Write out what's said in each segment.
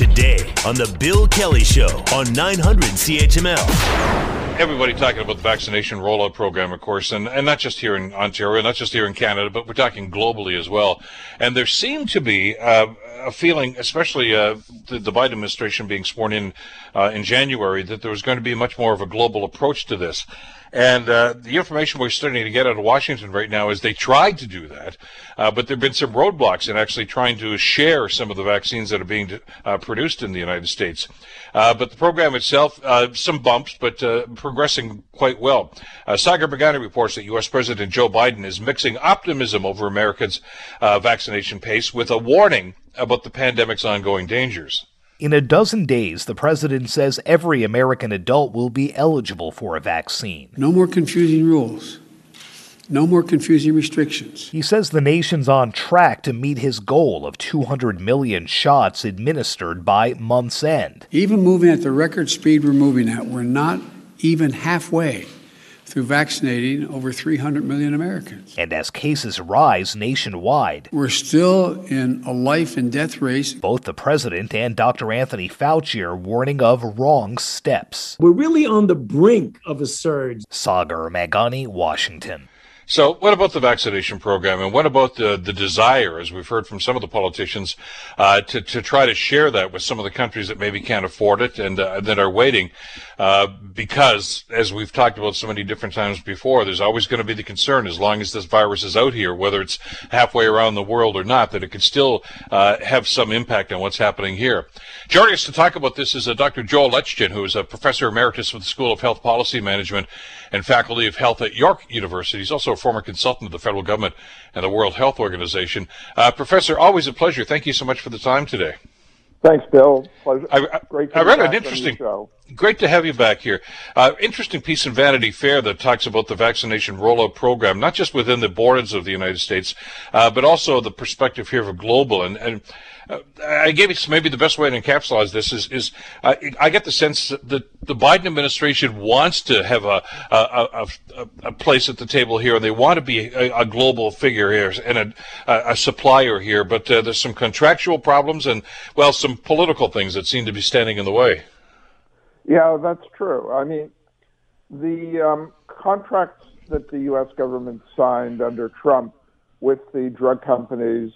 today on The Bill Kelly Show on 900 CHML. Everybody talking about the vaccination rollout program, of course, and, and not just here in Ontario, not just here in Canada, but we're talking globally as well. And there seemed to be uh, a feeling, especially uh, the, the, Biden administration being sworn in uh, in January, that there was going to be much more of a global approach to this. And uh, the information we're starting to get out of Washington right now is they tried to do that, uh, but there have been some roadblocks in actually trying to share some of the vaccines that are being uh, produced in the United States. Uh, but the program itself, some bumps, but progressing quite well. Sagar Meghani reports that U.S. President Joe Biden is mixing optimism over Americans' vaccination pace with a warning about the pandemic's ongoing dangers. In a dozen days, the president says every American adult will be eligible for a vaccine. No more confusing rules. No more confusing restrictions. He says the nation's on track to meet his goal of 200 million shots administered by month's end. Even moving at the record speed we're moving at, we're not even halfway through vaccinating over 300 million Americans. And as cases rise nationwide, we're still in a life and death race. Both the president and Dr. Anthony Fauci are warning of wrong steps. We're really on the brink of a surge. Sagar Meghani, Washington. So, what about the vaccination program, and what about the the desire, as we've heard from some of the politicians, uh, to to try to share that with some of the countries that maybe can't afford it and uh, that are waiting, uh, because as we've talked about so many different times before, there's always going to be the concern, as long as this virus is out here, whether it's halfway around the world or not, that it could still uh, have some impact on what's happening here. Joining us to talk about this is uh, Dr. Joel Lexchin, who is a professor emeritus with the School of Health Policy Management and faculty of health at York University. He's also former consultant of the federal government and the World Health Organization. Uh, Professor, always a pleasure. Thank you so much for the time today. Thanks, Bill. Pleasure. I, I, great I read an interesting. Great to have you back here. Uh, interesting piece in Vanity Fair that talks about the vaccination rollout program, not just within the borders of the United States, uh, but also the perspective here of global. And, and uh, I gave maybe the best way to encapsulate this is, is uh, I get the sense that the Biden administration wants to have a, a, a, a place at the table here, and they want to be a, global figure here and a, supplier here. But uh, there's some contractual problems and, well, some political things that seem to be standing in the way. Yeah, that's true. I mean, the um, contracts that the U.S. government signed under Trump with the drug companies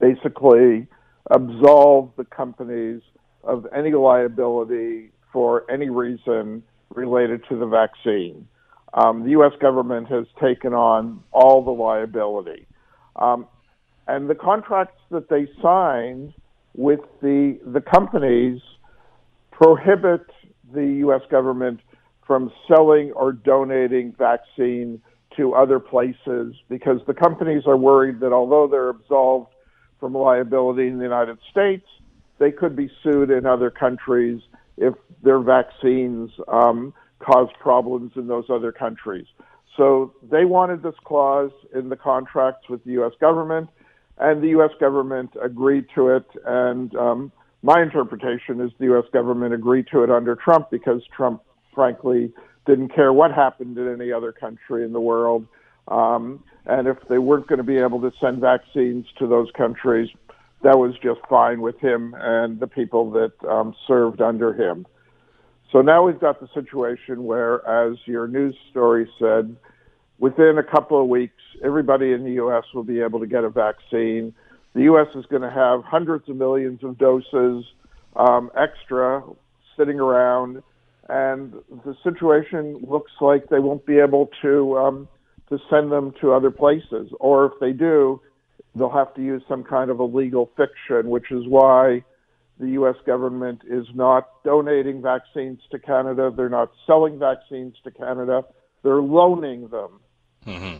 basically absolve the companies of any liability for any reason related to the vaccine. Um, the U.S. government has taken on all the liability. Um, and the contracts that they signed with the, the companies prohibit the U.S. government from selling or donating vaccine to other places because the companies are worried that although they're absolved from liability in the United States, they could be sued in other countries if their vaccines um, cause problems in those other countries. So they wanted this clause in the contracts with the U.S. government, and the U.S. government agreed to it. And um, my interpretation is the U.S. government agreed to it under Trump because Trump, frankly, didn't care what happened in any other country in the world. Um, and if they weren't going to be able to send vaccines to those countries, that was just fine with him and the people that um, served under him. So now we've got the situation where, as your news story said, within a couple of weeks, everybody in the U.S. will be able to get a vaccine. The U.S. is going to have hundreds of millions of doses um, extra sitting around, and the situation looks like they won't be able to um, to send them to other places, or if they do, they'll have to use some kind of a legal fiction, which is why the U.S. government is not donating vaccines to Canada. They're not selling vaccines to Canada. They're loaning them. Mm-hmm.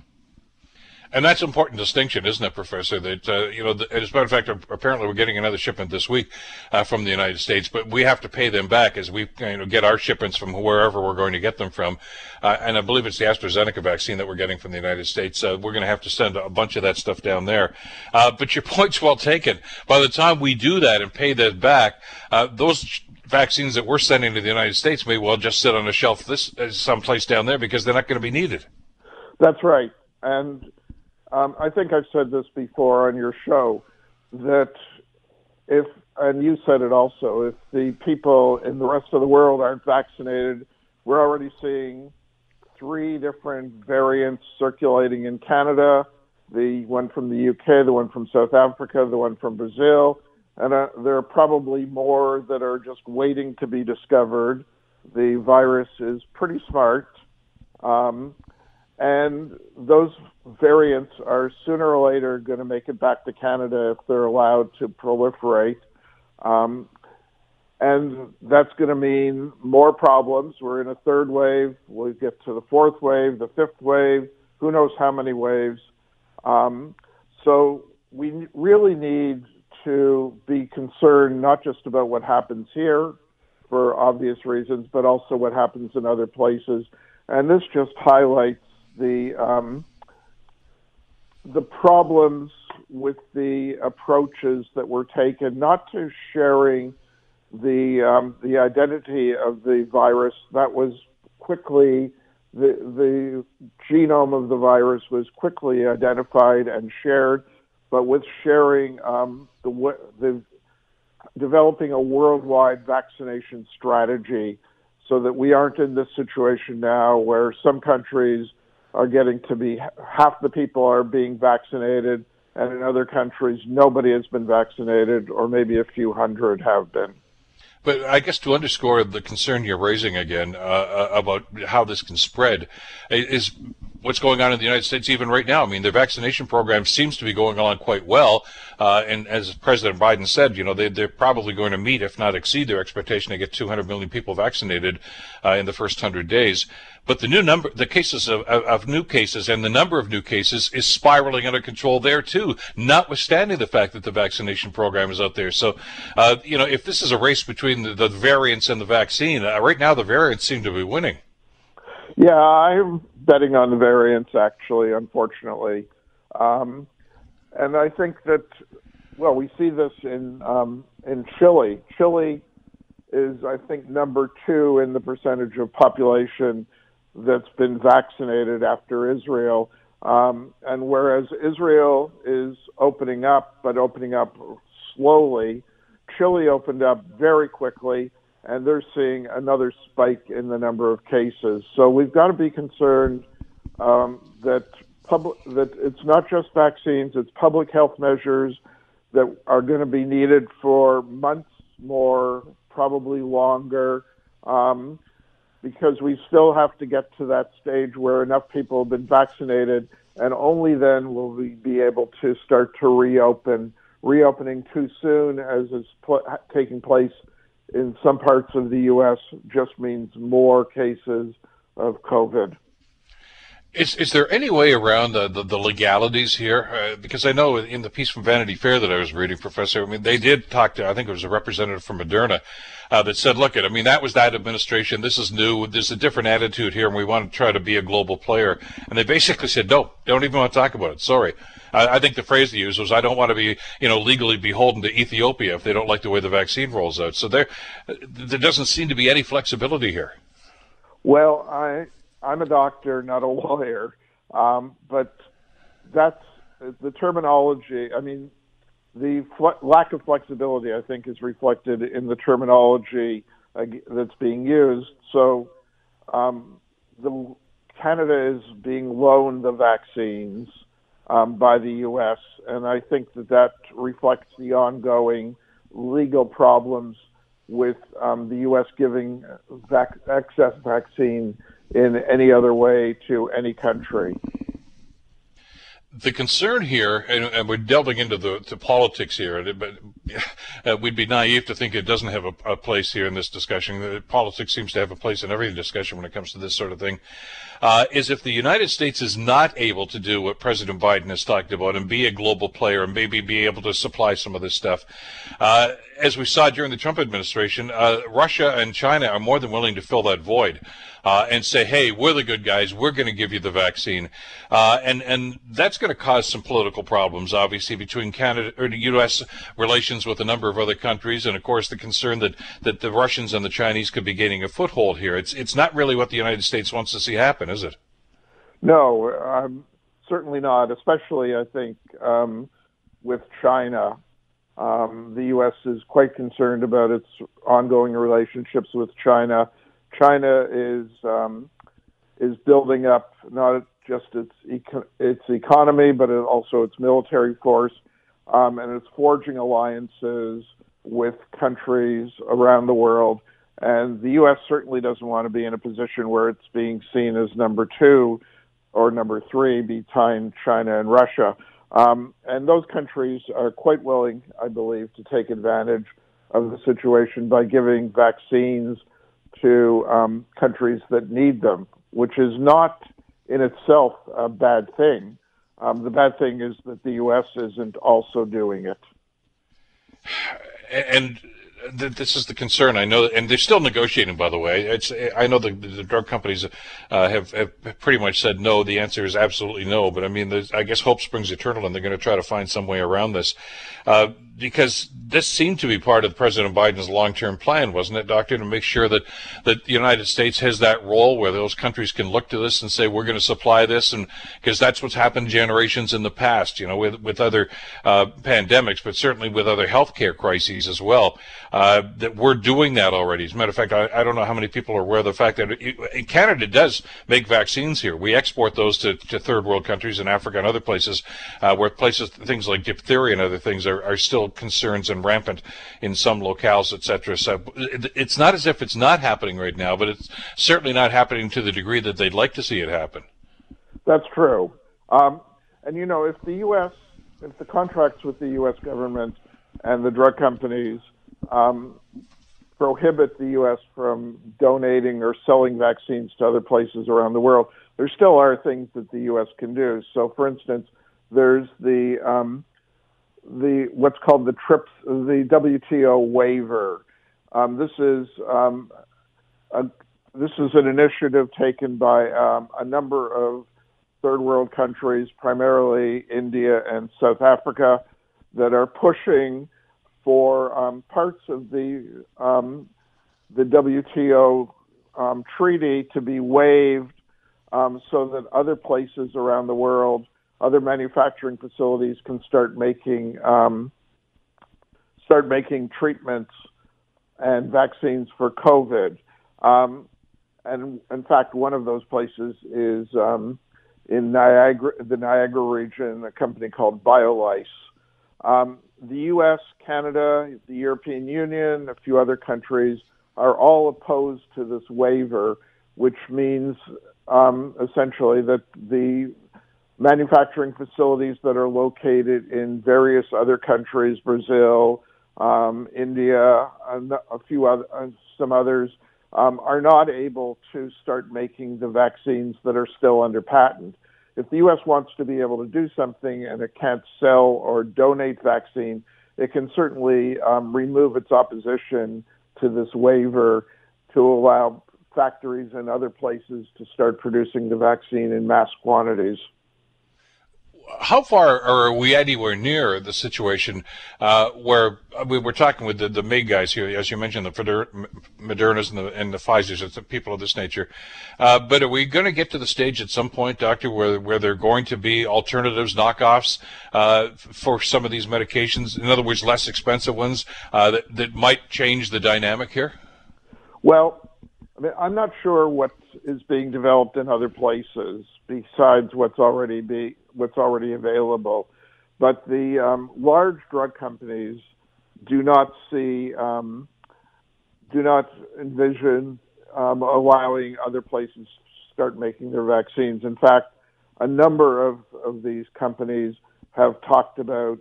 And that's an important distinction, isn't it, Professor? That uh, you know, as a matter of fact, apparently we're getting another shipment this week uh, from the United States, but we have to pay them back as we you know get our shipments from wherever we're going to get them from. Uh, and I believe it's the AstraZeneca vaccine that we're getting from the United States. Uh, we're going to have to send a bunch of that stuff down there. Uh, but your point's well taken. By the time we do that and pay that back, uh, those vaccines that we're sending to the United States may well just sit on a shelf this someplace down there because they're not going to be needed. That's right, and um, I think I've said this before on your show that if, and you said it also, if the people in the rest of the world aren't vaccinated, we're already seeing three different variants circulating in Canada the one from the UK, the one from South Africa, the one from Brazil, and uh, there are probably more that are just waiting to be discovered. The virus is pretty smart. Um, and those variants are sooner or later going to make it back to Canada if they're allowed to proliferate. Um, and that's going to mean more problems. We're in a third wave. We'll get to the fourth wave, the fifth wave, who knows how many waves. Um, so we really need to be concerned not just about what happens here for obvious reasons, but also what happens in other places. And this just highlights the um, the problems with the approaches that were taken, not to sharing the um, the identity of the virus. That was quickly the the genome of the virus was quickly identified and shared, but with sharing um, the the developing a worldwide vaccination strategy so that we aren't in this situation now where some countries are getting to be half the people are being vaccinated and in other countries nobody has been vaccinated or maybe a few hundred have been. But I guess to underscore the concern you're raising again uh, uh, about how this can spread is what's going on in the United States even right now. I mean, their vaccination program seems to be going along quite well. Uh, and as President Biden said, you know, they, they're probably going to meet, if not exceed their expectation to get 200 million people vaccinated uh, in the first 100 days. But the new number, the cases of, of, of, new cases and the number of new cases is spiraling of control there too, notwithstanding the fact that the vaccination program is out there. So, uh, you know, if this is a race between the, the variants and the vaccine, uh, right now the variants seem to be winning. Yeah, I'm betting on the variants actually, unfortunately. Um, and I think that, well, we see this in um, in Chile. Chile is, I think, number two in the percentage of population that's been vaccinated after Israel. Um, and whereas Israel is opening up, but opening up slowly, Chile opened up very quickly, and they're seeing another spike in the number of cases. So we've got to be concerned um, that public that it's not just vaccines; it's public health measures that are going to be needed for months more, probably longer. Um, because we still have to get to that stage where enough people have been vaccinated, and only then will we be able to start to reopen. Reopening too soon, as is pl- taking place in some parts of the U.S., just means more cases of COVID. Is is there any way around the, the, the legalities here? Uh, because I know in the piece from Vanity Fair that I was reading, Professor, I mean, they did talk to, I think it was a representative from Moderna, uh, that said, look, at I mean, that was that administration. This is new. There's a different attitude here, and we want to try to be a global player. And they basically said, no, don't even want to talk about it. Sorry. I, I think the phrase they used was, I don't want to be, you know, legally beholden to Ethiopia if they don't like the way the vaccine rolls out. So there, there doesn't seem to be any flexibility here. Well, I I'm a doctor, not a lawyer, um, but that's the terminology. I mean, the fl- lack of flexibility, I think, is reflected in the terminology uh, that's being used. So, um, the Canada is being loaned the vaccines um, by the U.S., and I think that that reflects the ongoing legal problems with um, the U.S. giving vac- excess vaccine in any other way to any country. The concern here, and, and we're delving into the, the politics here, but uh, we'd be naive to think it doesn't have a, a place here in this discussion. Politics seems to have a place in every discussion when it comes to this sort of thing uh, is if the United States is not able to do what President Biden has talked about and be a global player and maybe be able to supply some of this stuff. Uh, as we saw during the Trump administration, uh, Russia and China are more than willing to fill that void uh, and say, "Hey, we're the good guys. We're going to give you the vaccine," uh, and and that's going to cause some political problems, obviously, between Canada or the U.S. relations with a number of other countries, and of course the concern that that the Russians and the Chinese could be gaining a foothold here. It's it's not really what the United States wants to see happen is it? No, um, certainly not. Especially, I think, um, with China. Um, the U.S. is quite concerned about its ongoing relationships with China. China is um, is building up not just its its economy, but also its military force, um, and it's forging alliances with countries around the world. And the U.S. certainly doesn't want to be in a position where it's being seen as number two or number three behind China and Russia. Um, and those countries are quite willing, I believe, to take advantage of the situation by giving vaccines to um, countries that need them, which is not in itself a bad thing. Um, the bad thing is that the U.S. isn't also doing it. And th- this is the concern. I know, and they're still negotiating. By the way, it's I know the, the drug companies uh, have, have pretty much said no. The answer is absolutely no. But I mean, I guess hope springs eternal, and they're going to try to find some way around this. Uh, because this seemed to be part of President Biden's long-term plan, wasn't it, Doctor, to make sure that, that the United States has that role where those countries can look to this and say, we're going to supply this, and because that's what's happened generations in the past, you know, with, with other uh, pandemics, but certainly with other healthcare crises as well, uh, that we're doing that already. As a matter of fact, I, I don't know how many people are aware of the fact that it, Canada does make vaccines here. We export those to, to third world countries in Africa and other places uh, where places, things like diphtheria and other things are, are still concerns and rampant in some locales, etc. So it's not as if it's not happening right now, but it's certainly not happening to the degree that they'd like to see it happen. That's true. Um, and you know, if the U.S. if the contracts with the U.S. government and the drug companies um, prohibit the U.S. from donating or selling vaccines to other places around the world, there still are things that the U.S. can do. So, for instance, there's the um, the what's called the TRIPS, the WTO waiver. Um, this is um, a, this is an initiative taken by um, a number of third world countries, primarily India and South Africa, that are pushing for um, parts of the um, the WTO um, treaty to be waived, so that other places around the world other manufacturing facilities can start making um, start making treatments and vaccines for COVID. Um, and in fact, one of those places is um, in Niagara, the Niagara region, a company called Biolyse. Um, the U.S., Canada, the European Union, a few other countries are all opposed to this waiver, which means um, essentially that the manufacturing facilities that are located in various other countries, Brazil, um, India, and a few other, uh, some others, um, are not able to start making the vaccines that are still under patent. If the U.S. wants to be able to do something and it can't sell or donate vaccine, it can certainly um, remove its opposition to this waiver to allow factories and other places to start producing the vaccine in mass quantities how far are we anywhere near the situation uh, where we were talking with the, the big guys here, as you mentioned, the Modernas and the, and the Pfizer's, it's the people of this nature. Uh, but are we going to get to the stage at some point, Doctor, where, where there are going to be alternatives, knockoffs uh, for some of these medications? In other words, less expensive ones uh, that, that might change the dynamic here? Well, I mean, I'm not sure what is being developed in other places besides what's already be what's already available. But the um, large drug companies do not see um, do not envision um, allowing other places to start making their vaccines. In fact, a number of, of these companies have talked about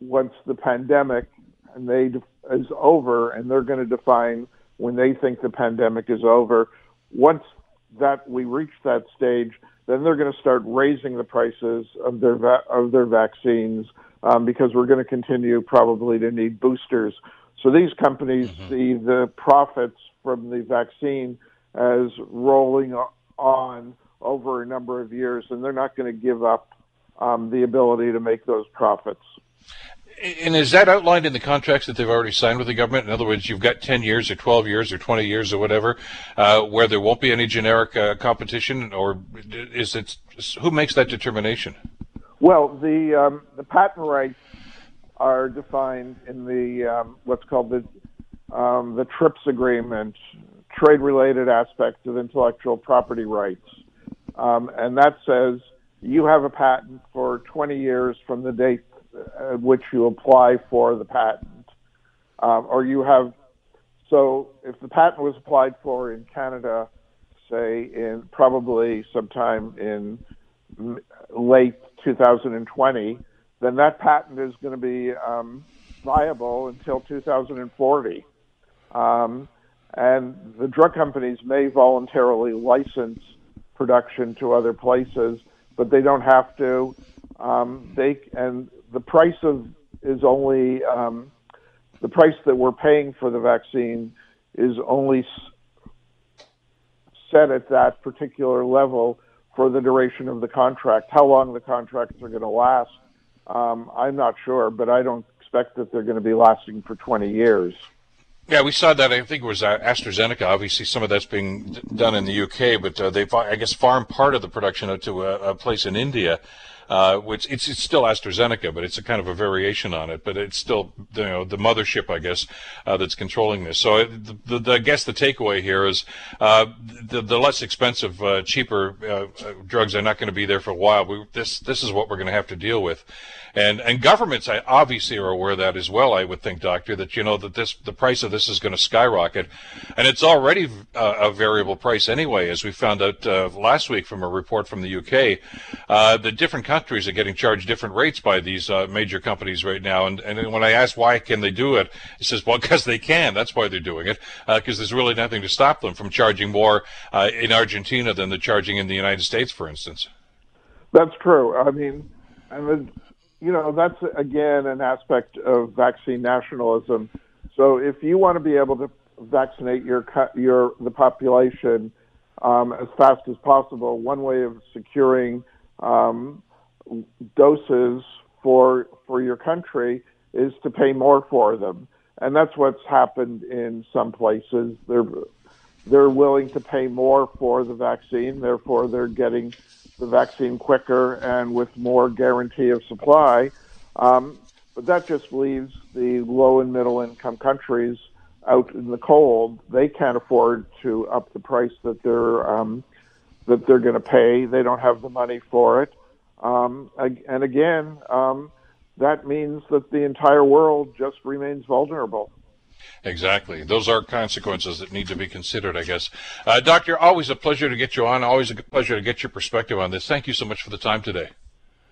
once the pandemic and they is over, and they're going to define when they think the pandemic is over. Once that we reach that stage, then they're going to start raising the prices of their va- of their vaccines um, because we're going to continue probably to need boosters. So these companies mm-hmm. see the profits from the vaccine as rolling on over a number of years, and they're not going to give up um, the ability to make those profits. And is that outlined in the contracts that they've already signed with the government? In other words, you've got 10 years or 12 years or 20 years or whatever, uh, where there won't be any generic uh, competition, or is it who makes that determination? Well, the um, the patent rights are defined in the um, what's called the um, the TRIPS agreement, trade-related aspects of intellectual property rights, um, and that says you have a patent for 20 years from the date at which you apply for the patent, um, or you have. So, if the patent was applied for in Canada, say in probably sometime in late 2020, then that patent is going to be um, viable until 2040. Um, and the drug companies may voluntarily license production to other places, but they don't have to. Um, they and the price of is only um, the price that we're paying for the vaccine is only set at that particular level for the duration of the contract. How long the contracts are going to last, um, I'm not sure, but I don't expect that they're going to be lasting for 20 years. Yeah, we saw that. I think it was uh, AstraZeneca. Obviously, some of that's being done in the UK, but uh, they, I guess, farm part of the production to a, a place in India uh, which it's, it's still AstraZeneca, but it's a kind of a variation on it. But it's still you know the mothership, I guess, uh, that's controlling this. So the, the, the, I guess the takeaway here is uh, the the less expensive, uh, cheaper uh, drugs are not going to be there for a while. We, this this is what we're going to have to deal with, and and governments obviously are aware of that as well. I would think, doctor, that you know that this the price of this is going to skyrocket, and it's already uh, a variable price anyway, as we found out last week from a report from the UK. the different countries are getting charged different rates by these uh, major companies right now. And, and when I ask why can they do it, it says, well, because they can. That's why they're doing it. Because uh, there's really nothing to stop them from charging more uh, in Argentina than they're charging in the United States, for instance. That's true. I mean, and the, you know, that's again an aspect of vaccine nationalism. So if you want to be able to vaccinate your your the population um, as fast as possible, one way of securing um, doses for for your country is to pay more for them, and that's what's happened in some places. They're they're willing to pay more for the vaccine, therefore they're getting the vaccine quicker and with more guarantee of supply. Um, but that just leaves the low and middle income countries out in the cold. They can't afford to up the price that they're um, that they're going to pay. They don't have the money for it. Um, and again, um, that means that the entire world just remains vulnerable. Exactly. Those are consequences that need to be considered, I guess. Uh, Doctor, always a pleasure to get you on. Always a pleasure to get your perspective on this. Thank you so much for the time today.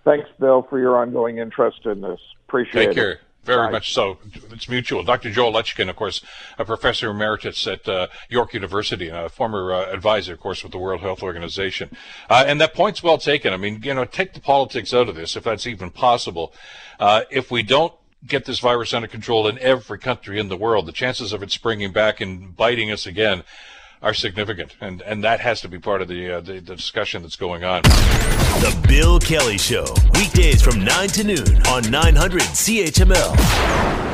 Thanks, Bill, for your ongoing interest in this. Appreciate it. Take care. Very right. much so. It's mutual. Dr. Joel Lexchin, of course, a professor emeritus at uh, York University, and a former uh, advisor, of course, with the World Health Organization. Uh, and that point's well taken. I mean, you know, take the politics out of this, if that's even possible. Uh, if we don't get this virus under control in every country in the world, the chances of it springing back and biting us again are significant, and and that has to be part of the, uh, the, the discussion that's going on. The Bill Kelly Show, weekdays from nine to noon on 900 CHML.